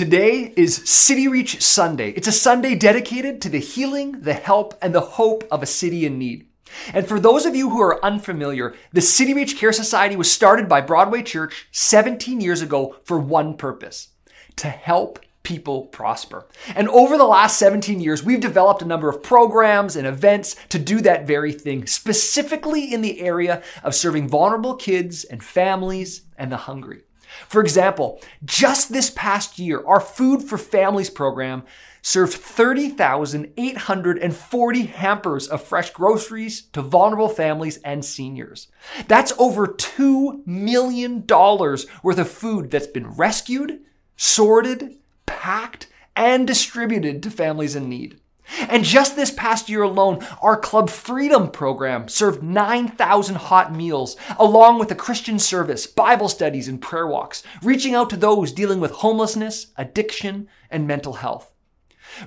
Today is City Reach Sunday. It's a Sunday dedicated to the healing, the help, and the hope of a city in need. And for those of you who are unfamiliar, the City Reach Care Society was started by Broadway Church 17 years ago for one purpose to help people prosper. And over the last 17 years, we've developed a number of programs and events to do that very thing, specifically in the area of serving vulnerable kids and families and the hungry. For example, just this past year, our Food for Families program served 30,840 hampers of fresh groceries to vulnerable families and seniors. That's over $2 million worth of food that's been rescued, sorted, packed, and distributed to families in need. And just this past year alone, our Club Freedom program served 9,000 hot meals, along with a Christian service, Bible studies, and prayer walks, reaching out to those dealing with homelessness, addiction, and mental health.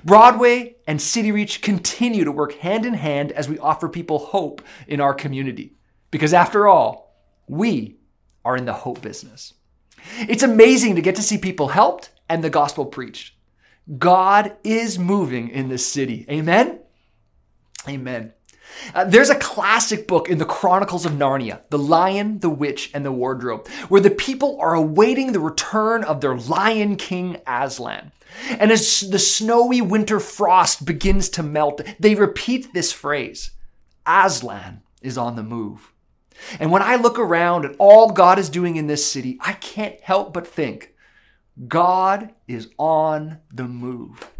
Broadway and City Reach continue to work hand in hand as we offer people hope in our community. Because after all, we are in the hope business. It's amazing to get to see people helped and the gospel preached. God is moving in this city. Amen? Amen. Uh, there's a classic book in the Chronicles of Narnia, The Lion, the Witch, and the Wardrobe, where the people are awaiting the return of their Lion King Aslan. And as the snowy winter frost begins to melt, they repeat this phrase Aslan is on the move. And when I look around at all God is doing in this city, I can't help but think God is on the move.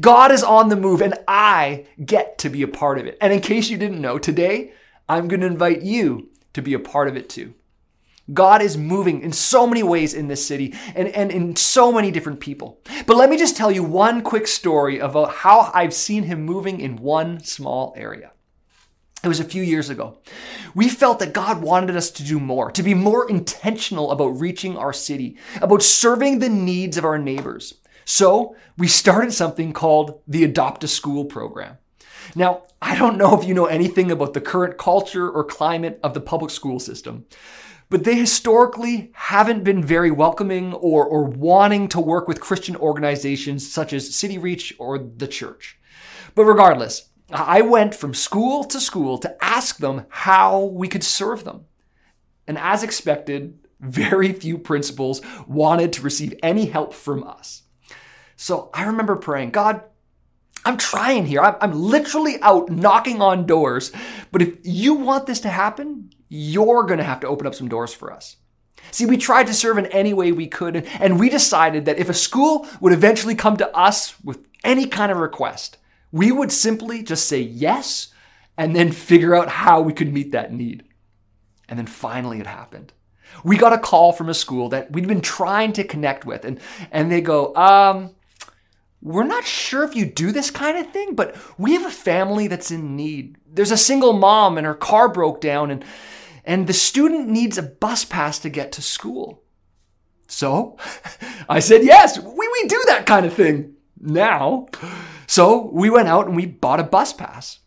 God is on the move, and I get to be a part of it. And in case you didn't know, today I'm going to invite you to be a part of it too. God is moving in so many ways in this city and, and in so many different people. But let me just tell you one quick story about how I've seen him moving in one small area. It was a few years ago. We felt that God wanted us to do more, to be more intentional about reaching our city, about serving the needs of our neighbors. So we started something called the Adopt a School program. Now, I don't know if you know anything about the current culture or climate of the public school system, but they historically haven't been very welcoming or, or wanting to work with Christian organizations such as City Reach or the church. But regardless, I went from school to school to ask them how we could serve them. And as expected, very few principals wanted to receive any help from us. So I remember praying, God, I'm trying here. I'm, literally out knocking on doors. But if you want this to happen, you're going to have to open up some doors for us. See, we tried to serve in any way we could, and we decided that if a school would eventually come to us with any kind of request, we would simply just say yes and then figure out how we could meet that need. And then finally it happened. We got a call from a school that we'd been trying to connect with, and, and they go, um, we're not sure if you do this kind of thing, but we have a family that's in need. There's a single mom and her car broke down, and, and the student needs a bus pass to get to school. So I said, yes, we, we do that kind of thing now. So we went out and we bought a bus pass.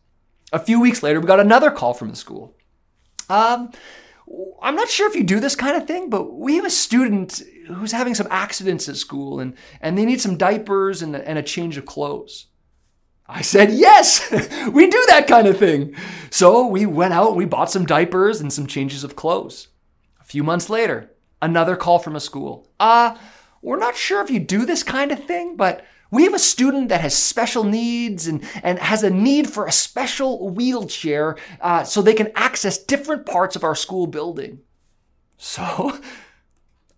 A few weeks later, we got another call from the school. Um, I'm not sure if you do this kind of thing, but we have a student who's having some accidents at school and, and they need some diapers and, and a change of clothes. I said, yes, we do that kind of thing. So we went out we bought some diapers and some changes of clothes. A few months later, another call from a school. Uh, we're not sure if you do this kind of thing, but we have a student that has special needs and, and has a need for a special wheelchair uh, so they can access different parts of our school building. So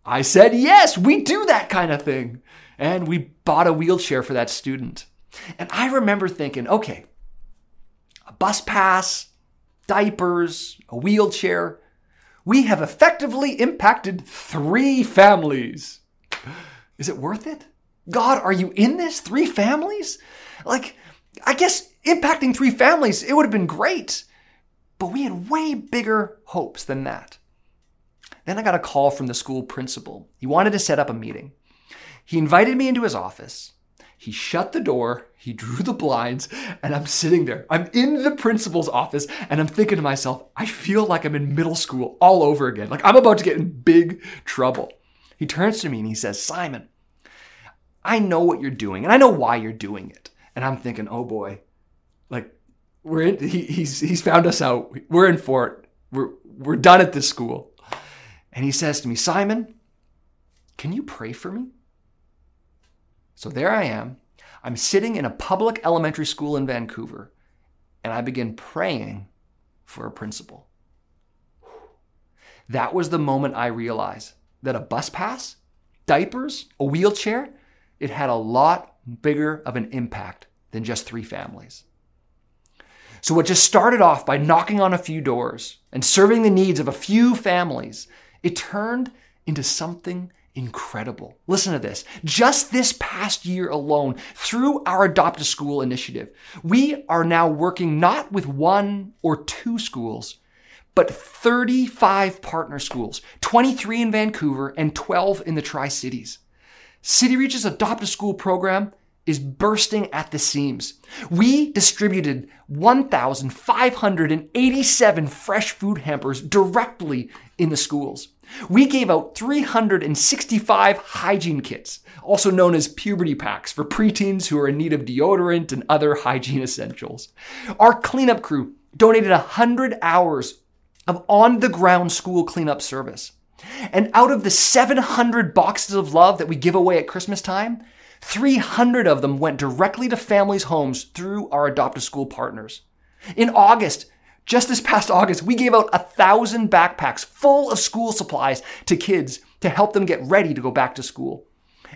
I said, yes, we do that kind of thing. And we bought a wheelchair for that student. And I remember thinking, okay, a bus pass, diapers, a wheelchair. We have effectively impacted three families. Is it worth it? God, are you in this? Three families? Like, I guess impacting three families, it would have been great. But we had way bigger hopes than that. Then I got a call from the school principal. He wanted to set up a meeting. He invited me into his office. He shut the door, he drew the blinds, and I'm sitting there. I'm in the principal's office, and I'm thinking to myself, I feel like I'm in middle school all over again. Like I'm about to get in big trouble. He turns to me and he says, Simon, I know what you're doing and I know why you're doing it. And I'm thinking, oh boy, like we're in, he, he's, he's found us out. We're in for it. We're, we're done at this school. And he says to me, Simon, can you pray for me? So there I am. I'm sitting in a public elementary school in Vancouver, and I begin praying for a principal. That was the moment I realized that a bus pass, diapers, a wheelchair, it had a lot bigger of an impact than just three families. So, what just started off by knocking on a few doors and serving the needs of a few families, it turned into something incredible. Listen to this. Just this past year alone, through our Adopt a School initiative, we are now working not with one or two schools, but 35 partner schools, 23 in Vancouver and 12 in the Tri Cities. City Reach's Adopt a School program is bursting at the seams. We distributed 1,587 fresh food hampers directly in the schools. We gave out 365 hygiene kits, also known as puberty packs for preteens who are in need of deodorant and other hygiene essentials. Our cleanup crew donated 100 hours of on the ground school cleanup service. And out of the 700 boxes of love that we give away at Christmas time, 300 of them went directly to families' homes through our Adopt a School partners. In August, just this past August, we gave out a thousand backpacks full of school supplies to kids to help them get ready to go back to school.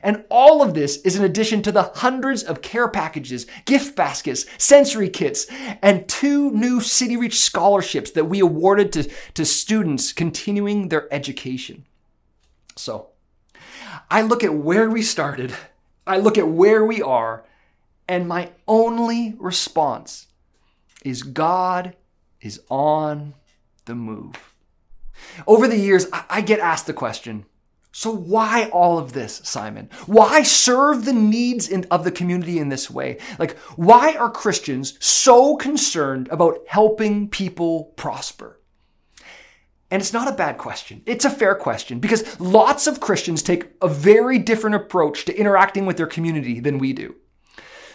And all of this is in addition to the hundreds of care packages, gift baskets, sensory kits, and two new City Reach scholarships that we awarded to, to students continuing their education. So, I look at where we started, I look at where we are, and my only response is God is on the move. Over the years, I get asked the question so, why all of this, Simon? Why serve the needs in, of the community in this way? Like, why are Christians so concerned about helping people prosper? And it's not a bad question. It's a fair question because lots of Christians take a very different approach to interacting with their community than we do.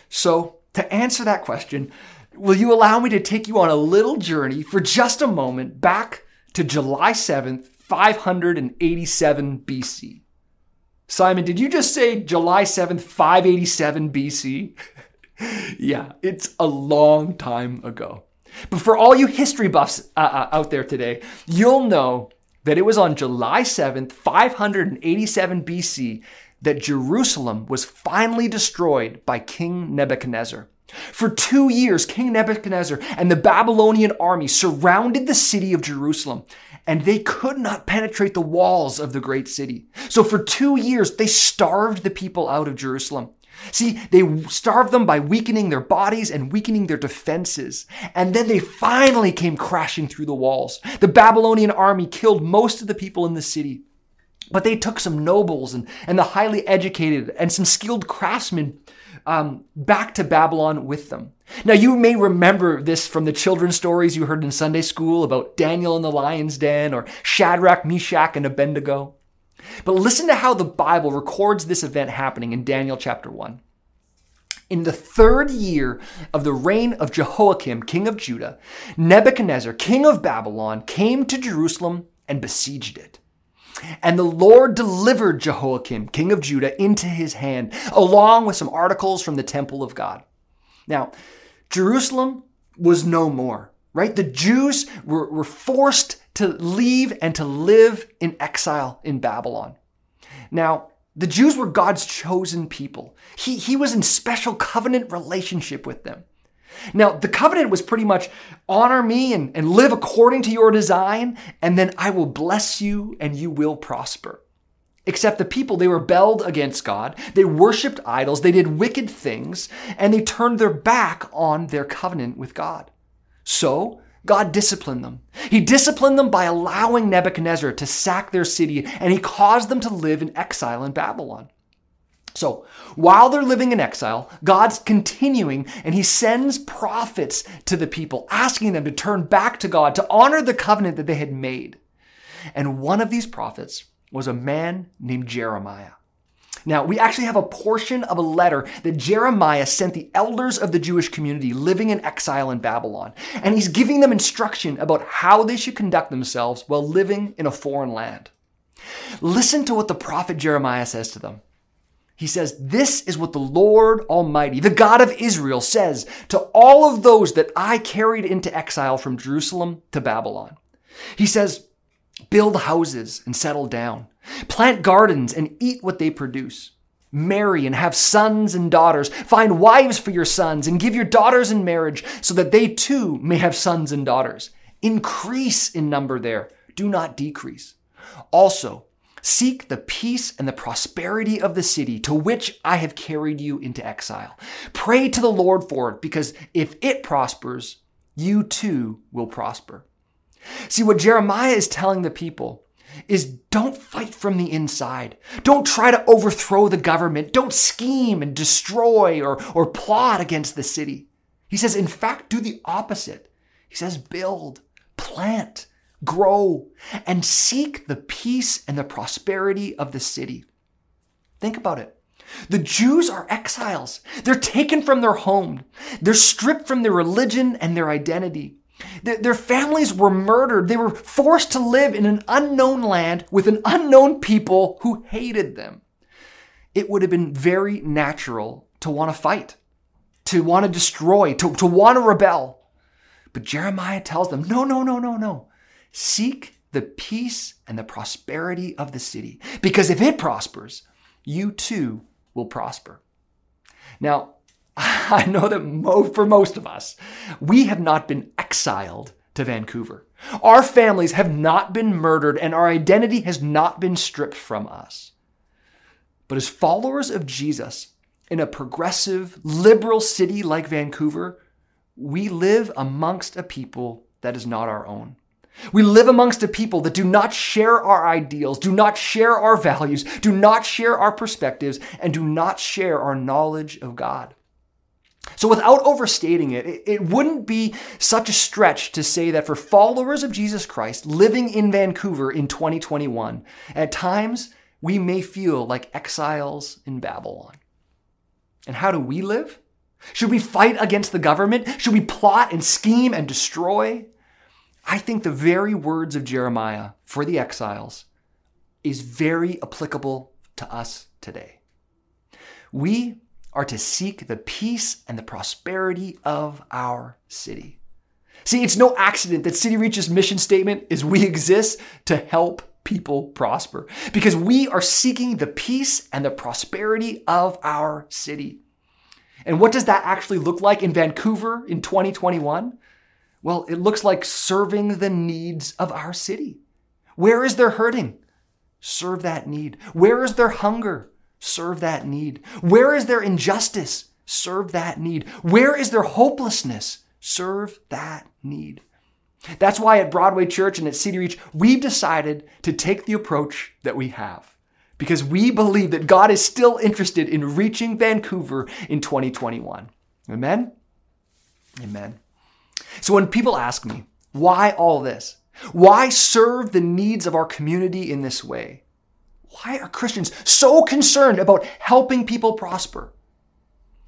So, to answer that question, will you allow me to take you on a little journey for just a moment back to July 7th, 587 BC? Simon, did you just say July 7th, 587 BC? yeah, it's a long time ago. But for all you history buffs uh, uh, out there today, you'll know that it was on July 7th, 587 BC, that Jerusalem was finally destroyed by King Nebuchadnezzar. For two years, King Nebuchadnezzar and the Babylonian army surrounded the city of Jerusalem, and they could not penetrate the walls of the great city. So for two years, they starved the people out of Jerusalem. See, they starved them by weakening their bodies and weakening their defenses. And then they finally came crashing through the walls. The Babylonian army killed most of the people in the city. But they took some nobles and, and the highly educated and some skilled craftsmen um, back to Babylon with them. Now, you may remember this from the children's stories you heard in Sunday school about Daniel in the lion's den or Shadrach, Meshach, and Abednego. But listen to how the Bible records this event happening in Daniel chapter 1. In the third year of the reign of Jehoiakim, king of Judah, Nebuchadnezzar, king of Babylon, came to Jerusalem and besieged it. And the Lord delivered Jehoiakim, king of Judah, into his hand, along with some articles from the temple of God. Now, Jerusalem was no more, right? The Jews were, were forced to leave and to live in exile in Babylon. Now, the Jews were God's chosen people. He, he was in special covenant relationship with them. Now, the covenant was pretty much honor me and, and live according to your design, and then I will bless you and you will prosper. Except the people, they rebelled against God, they worshiped idols, they did wicked things, and they turned their back on their covenant with God. So, God disciplined them. He disciplined them by allowing Nebuchadnezzar to sack their city, and he caused them to live in exile in Babylon. So while they're living in exile, God's continuing and he sends prophets to the people, asking them to turn back to God, to honor the covenant that they had made. And one of these prophets was a man named Jeremiah. Now, we actually have a portion of a letter that Jeremiah sent the elders of the Jewish community living in exile in Babylon. And he's giving them instruction about how they should conduct themselves while living in a foreign land. Listen to what the prophet Jeremiah says to them. He says, This is what the Lord Almighty, the God of Israel, says to all of those that I carried into exile from Jerusalem to Babylon. He says, Build houses and settle down. Plant gardens and eat what they produce. Marry and have sons and daughters. Find wives for your sons and give your daughters in marriage so that they too may have sons and daughters. Increase in number there. Do not decrease. Also, seek the peace and the prosperity of the city to which I have carried you into exile. Pray to the Lord for it because if it prospers, you too will prosper. See, what Jeremiah is telling the people is don't fight from the inside. Don't try to overthrow the government. Don't scheme and destroy or, or plot against the city. He says, in fact, do the opposite. He says, build, plant, grow, and seek the peace and the prosperity of the city. Think about it. The Jews are exiles. They're taken from their home. They're stripped from their religion and their identity. Their families were murdered. They were forced to live in an unknown land with an unknown people who hated them. It would have been very natural to want to fight, to want to destroy, to, to want to rebel. But Jeremiah tells them, no, no, no, no, no. Seek the peace and the prosperity of the city, because if it prospers, you too will prosper. Now, I know that for most of us, we have not been exiled to Vancouver. Our families have not been murdered and our identity has not been stripped from us. But as followers of Jesus in a progressive, liberal city like Vancouver, we live amongst a people that is not our own. We live amongst a people that do not share our ideals, do not share our values, do not share our perspectives, and do not share our knowledge of God. So, without overstating it, it wouldn't be such a stretch to say that for followers of Jesus Christ living in Vancouver in 2021, at times we may feel like exiles in Babylon. And how do we live? Should we fight against the government? Should we plot and scheme and destroy? I think the very words of Jeremiah for the exiles is very applicable to us today. We are to seek the peace and the prosperity of our city. See, it's no accident that City Reach's mission statement is we exist to help people prosper because we are seeking the peace and the prosperity of our city. And what does that actually look like in Vancouver in 2021? Well, it looks like serving the needs of our city. Where is there hurting? Serve that need. Where is there hunger? Serve that need. Where is there injustice? Serve that need. Where is there hopelessness? Serve that need. That's why at Broadway Church and at City Reach, we've decided to take the approach that we have because we believe that God is still interested in reaching Vancouver in 2021. Amen? Amen. So when people ask me, why all this? Why serve the needs of our community in this way? Why are Christians so concerned about helping people prosper?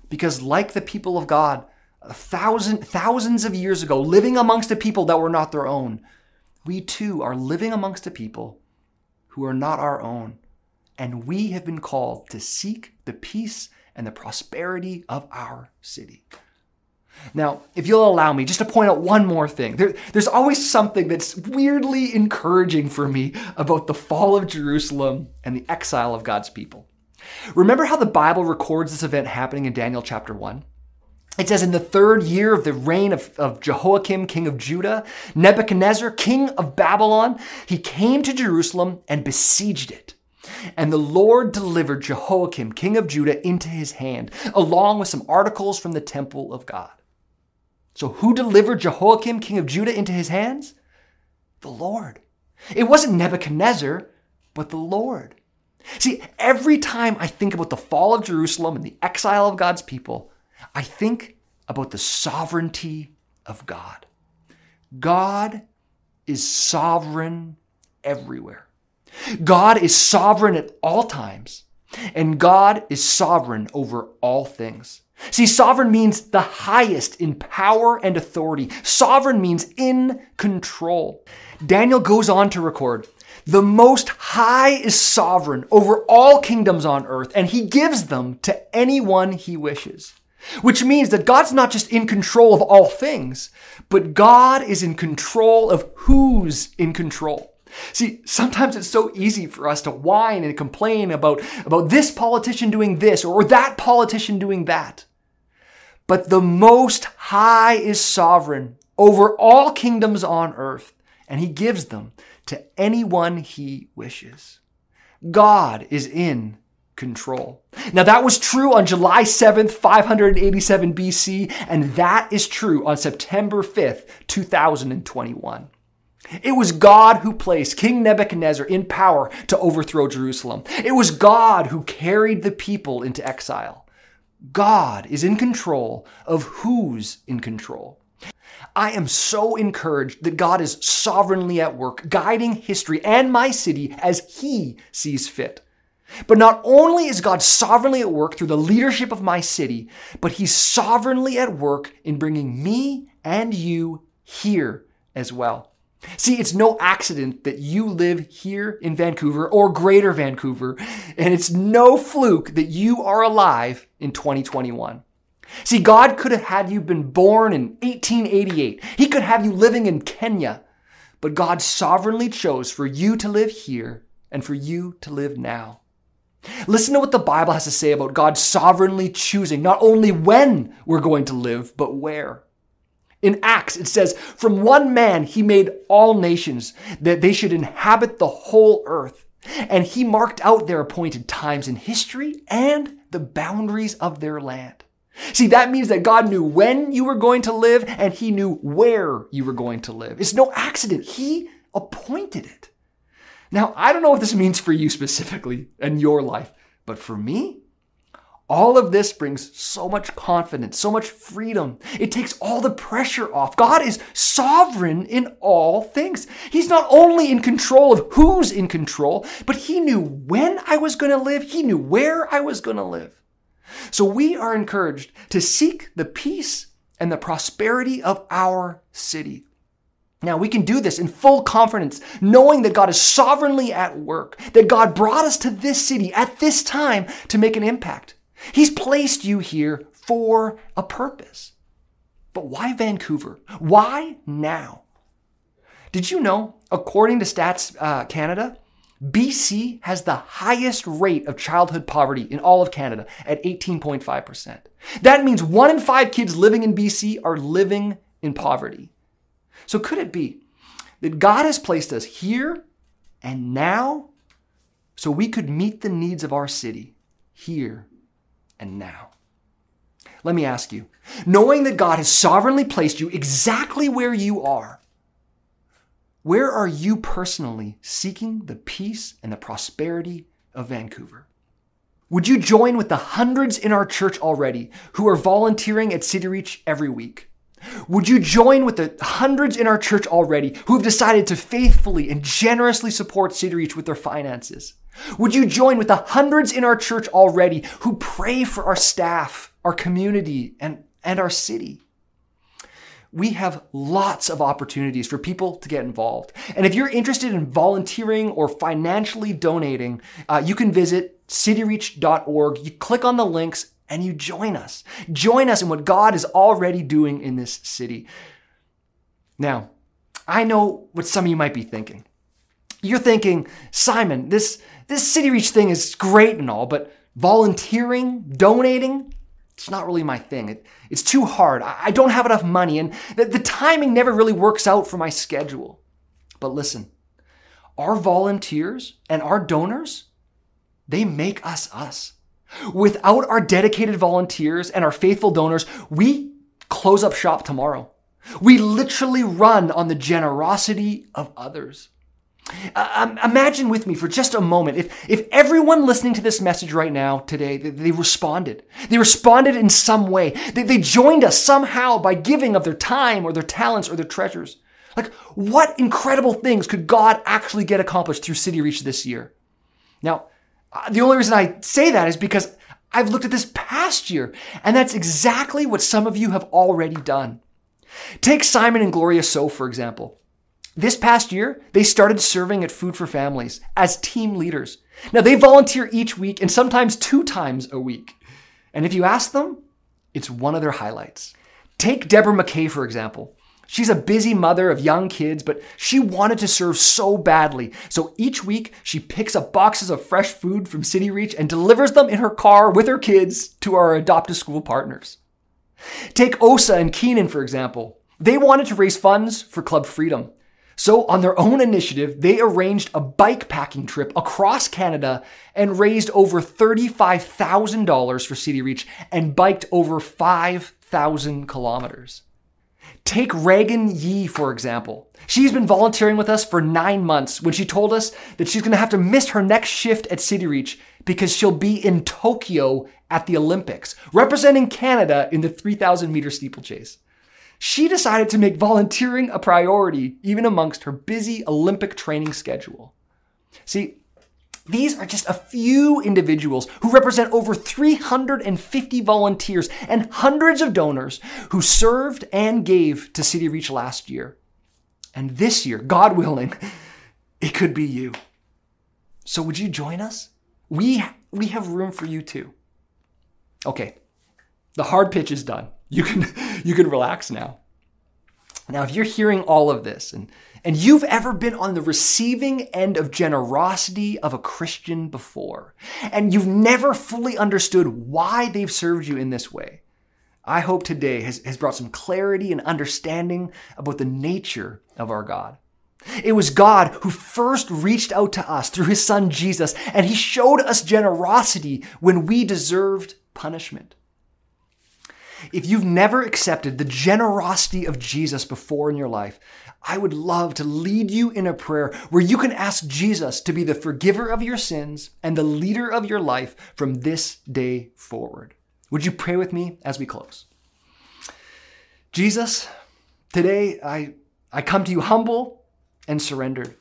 Because, like the people of God, a thousand, thousands of years ago, living amongst a people that were not their own, we too are living amongst a people who are not our own. And we have been called to seek the peace and the prosperity of our city. Now, if you'll allow me just to point out one more thing, there, there's always something that's weirdly encouraging for me about the fall of Jerusalem and the exile of God's people. Remember how the Bible records this event happening in Daniel chapter 1? It says, In the third year of the reign of, of Jehoiakim, king of Judah, Nebuchadnezzar, king of Babylon, he came to Jerusalem and besieged it. And the Lord delivered Jehoiakim, king of Judah, into his hand, along with some articles from the temple of God. So, who delivered Jehoiakim, king of Judah, into his hands? The Lord. It wasn't Nebuchadnezzar, but the Lord. See, every time I think about the fall of Jerusalem and the exile of God's people, I think about the sovereignty of God. God is sovereign everywhere. God is sovereign at all times, And God is sovereign over all things. See, sovereign means the highest in power and authority. Sovereign means in control. Daniel goes on to record, the Most High is sovereign over all kingdoms on earth, and he gives them to anyone he wishes. Which means that God's not just in control of all things, but God is in control of who's in control. See, sometimes it's so easy for us to whine and complain about, about this politician doing this or that politician doing that. But the Most High is sovereign over all kingdoms on earth, and he gives them to anyone he wishes. God is in control. Now that was true on July 7th, 587 BC, and that is true on September 5th, 2021. It was God who placed King Nebuchadnezzar in power to overthrow Jerusalem. It was God who carried the people into exile. God is in control of who's in control. I am so encouraged that God is sovereignly at work, guiding history and my city as He sees fit. But not only is God sovereignly at work through the leadership of my city, but He's sovereignly at work in bringing me and you here as well. See, it's no accident that you live here in Vancouver or Greater Vancouver, and it's no fluke that you are alive in 2021. See, God could have had you been born in 1888. He could have you living in Kenya, but God sovereignly chose for you to live here and for you to live now. Listen to what the Bible has to say about God sovereignly choosing not only when we're going to live, but where. In Acts, it says, From one man he made all nations, that they should inhabit the whole earth. And he marked out their appointed times in history and the boundaries of their land. See, that means that God knew when you were going to live and he knew where you were going to live. It's no accident. He appointed it. Now, I don't know what this means for you specifically and your life, but for me, all of this brings so much confidence, so much freedom. It takes all the pressure off. God is sovereign in all things. He's not only in control of who's in control, but He knew when I was going to live, He knew where I was going to live. So we are encouraged to seek the peace and the prosperity of our city. Now, we can do this in full confidence, knowing that God is sovereignly at work, that God brought us to this city at this time to make an impact. He's placed you here for a purpose. But why Vancouver? Why now? Did you know, according to Stats uh, Canada, BC has the highest rate of childhood poverty in all of Canada at 18.5%. That means one in five kids living in BC are living in poverty. So could it be that God has placed us here and now so we could meet the needs of our city here and now. Let me ask you, knowing that God has sovereignly placed you exactly where you are, where are you personally seeking the peace and the prosperity of Vancouver? Would you join with the hundreds in our church already who are volunteering at City Reach every week? Would you join with the hundreds in our church already who have decided to faithfully and generously support City Reach with their finances? Would you join with the hundreds in our church already who pray for our staff, our community, and, and our city? We have lots of opportunities for people to get involved. And if you're interested in volunteering or financially donating, uh, you can visit cityreach.org. You click on the links and you join us. Join us in what God is already doing in this city. Now, I know what some of you might be thinking. You're thinking, Simon, this, this City Reach thing is great and all, but volunteering, donating, it's not really my thing. It, it's too hard. I, I, don't have enough money, and the, the timing never really works out for my schedule. But listen, our volunteers and our donors, they make us us. Without our dedicated volunteers and our faithful donors, we close up shop tomorrow. We literally run on the generosity of others. Uh, um, imagine with me for just a moment if, if everyone listening to this message right now today they, they responded they responded in some way they, they joined us somehow by giving of their time or their talents or their treasures like what incredible things could god actually get accomplished through city reach this year now Uh, the only reason I say that is because I've looked at this past year, and that's exactly what some of you have already done. Take Simon and Gloria So, for example. This past year, they started serving at Food for Families as team leaders. Now, they volunteer each week and sometimes two times a week. And if you ask them, it's one of their highlights. Take Deborah McKay, for example. She's a busy mother of young kids, but she wanted to serve so badly. So each week, she picks up boxes of fresh food from City Reach and delivers them in her car with her kids to our adoptive school partners. Take Osa and Keenan, for example. They wanted to raise funds for Club Freedom. So, on their own initiative, they arranged a bike packing trip across Canada and raised over $35,000 for City Reach and biked over 5,000 kilometers. Take Regan Yee, for example. She's been volunteering with us for nine months when she told us that she's going to have to miss her next shift at City Reach because she'll be in Tokyo at the Olympics, representing Canada in the 3,000 meter steeplechase. She decided to make volunteering a priority even amongst her busy Olympic training schedule. See, these are just a few individuals who represent over 350 volunteers and hundreds of donors who served and gave to City Reach last year. And this year, God willing, it could be you. So would you join us? We, we have room for you too. Okay, the hard pitch is done. You can, you can relax now. Now, if you're hearing all of this and, and you've ever been on the receiving end of generosity of a Christian before, and you've never fully understood why they've served you in this way, I hope today has, has brought some clarity and understanding about the nature of our God. It was God who first reached out to us through his son Jesus, and he showed us generosity when we deserved punishment. If you've never accepted the generosity of Jesus before in your life, I would love to lead you in a prayer where you can ask Jesus to be the forgiver of your sins and the leader of your life from this day forward. Would you pray with me as we close? Jesus, today I, I come to you humble and surrendered.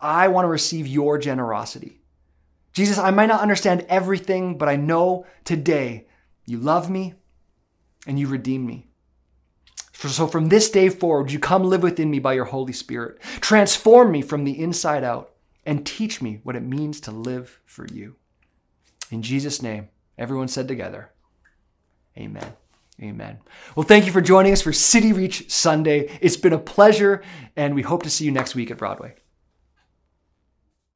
I want to receive your generosity. Jesus, I might not understand everything, but I know today you love me and you redeem me. So from this day forward, you come live within me by your Holy Spirit. Transform me from the inside out and teach me what it means to live for you. In Jesus' name, everyone said together, Amen. Amen. Well, thank you for joining us for City Reach Sunday. It's been a pleasure, and we hope to see you next week at Broadway.